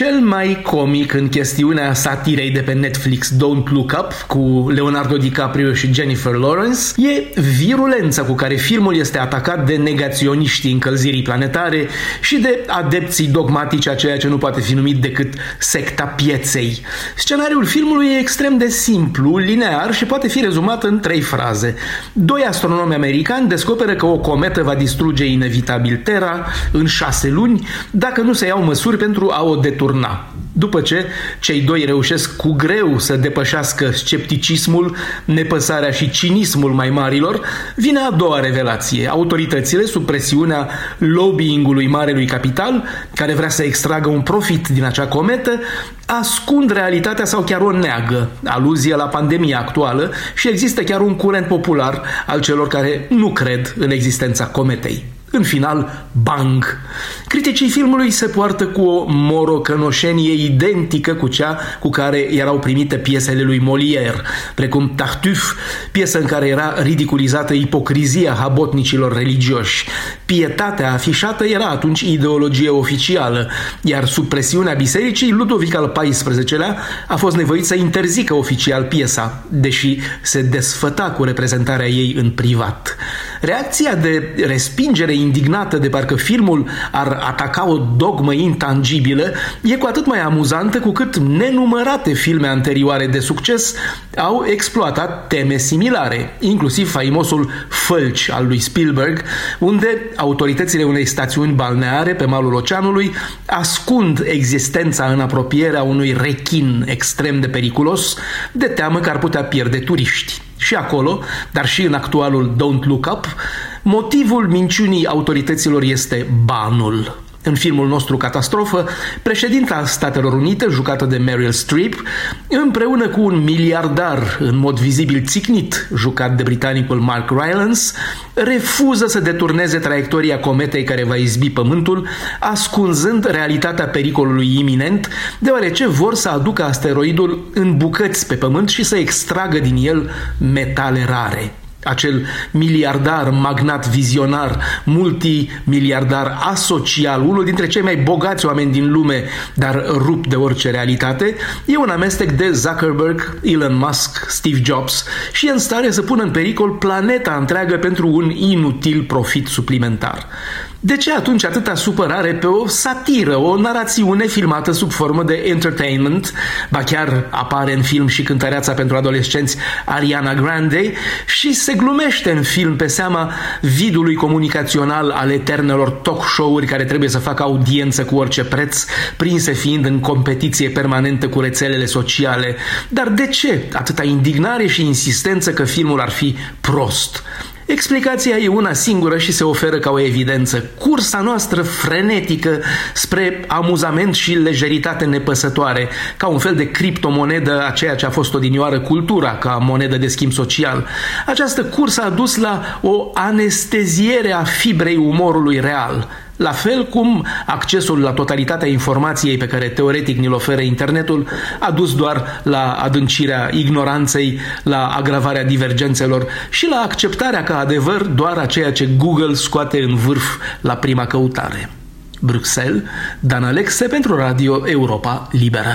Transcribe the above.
Cel mai comic în chestiunea satirei de pe Netflix Don't Look Up cu Leonardo DiCaprio și Jennifer Lawrence e virulența cu care filmul este atacat de negaționiștii încălzirii planetare și de adepții dogmatici a ceea ce nu poate fi numit decât secta pieței. Scenariul filmului e extrem de simplu, linear și poate fi rezumat în trei fraze. Doi astronomi americani descoperă că o cometă va distruge inevitabil Terra în șase luni dacă nu se iau măsuri pentru a o deturna. După ce cei doi reușesc cu greu să depășească scepticismul, nepăsarea și cinismul mai marilor, vine a doua revelație. Autoritățile, sub presiunea lobbyingului Marelui Capital, care vrea să extragă un profit din acea cometă, ascund realitatea sau chiar o neagă, aluzie la pandemia actuală și există chiar un curent popular al celor care nu cred în existența cometei. În final, bang! Criticii filmului se poartă cu o morocănoșenie identică cu cea cu care erau primite piesele lui Molière, precum Tartuffe, piesă în care era ridiculizată ipocrizia habotnicilor religioși. Pietatea afișată era atunci ideologie oficială, iar sub presiunea bisericii, Ludovic al XIV-lea a fost nevoit să interzică oficial piesa, deși se desfăta cu reprezentarea ei în privat. Reacția de respingere indignată de parcă filmul ar ataca o dogmă intangibilă e cu atât mai amuzantă cu cât nenumărate filme anterioare de succes au exploatat teme similare, inclusiv faimosul Fălci al lui Spielberg, unde autoritățile unei stațiuni balneare pe malul oceanului ascund existența în apropierea unui rechin extrem de periculos, de teamă că ar putea pierde turiști. Și acolo, dar și în actualul Don't Look Up, motivul minciunii autorităților este banul. În filmul nostru Catastrofă, președinta Statelor Unite, jucată de Meryl Streep, împreună cu un miliardar în mod vizibil țicnit, jucat de britanicul Mark Rylance, refuză să deturneze traiectoria cometei care va izbi Pământul, ascunzând realitatea pericolului iminent, deoarece vor să aducă asteroidul în bucăți pe Pământ și să extragă din el metale rare acel miliardar, magnat, vizionar, multimiliardar asocial, unul dintre cei mai bogați oameni din lume, dar rupt de orice realitate, e un amestec de Zuckerberg, Elon Musk, Steve Jobs și e în stare să pună în pericol planeta întreagă pentru un inutil profit suplimentar. De ce atunci atâta supărare pe o satiră, o narațiune filmată sub formă de entertainment? Ba chiar apare în film și cântăreața pentru adolescenți Ariana Grande și se glumește în film pe seama vidului comunicațional al eternelor talk show-uri care trebuie să facă audiență cu orice preț, prinse fiind în competiție permanentă cu rețelele sociale. Dar de ce atâta indignare și insistență că filmul ar fi prost? Explicația e una singură și se oferă ca o evidență. Cursa noastră frenetică spre amuzament și lejeritate nepăsătoare, ca un fel de criptomonedă a ceea ce a fost odinioară cultura, ca monedă de schimb social. Această cursă a dus la o anesteziere a fibrei umorului real. La fel cum accesul la totalitatea informației pe care teoretic ni-l oferă internetul a dus doar la adâncirea ignoranței, la agravarea divergențelor și la acceptarea ca adevăr doar a ceea ce Google scoate în vârf la prima căutare. Bruxelles, Dan Alexe pentru Radio Europa Liberă.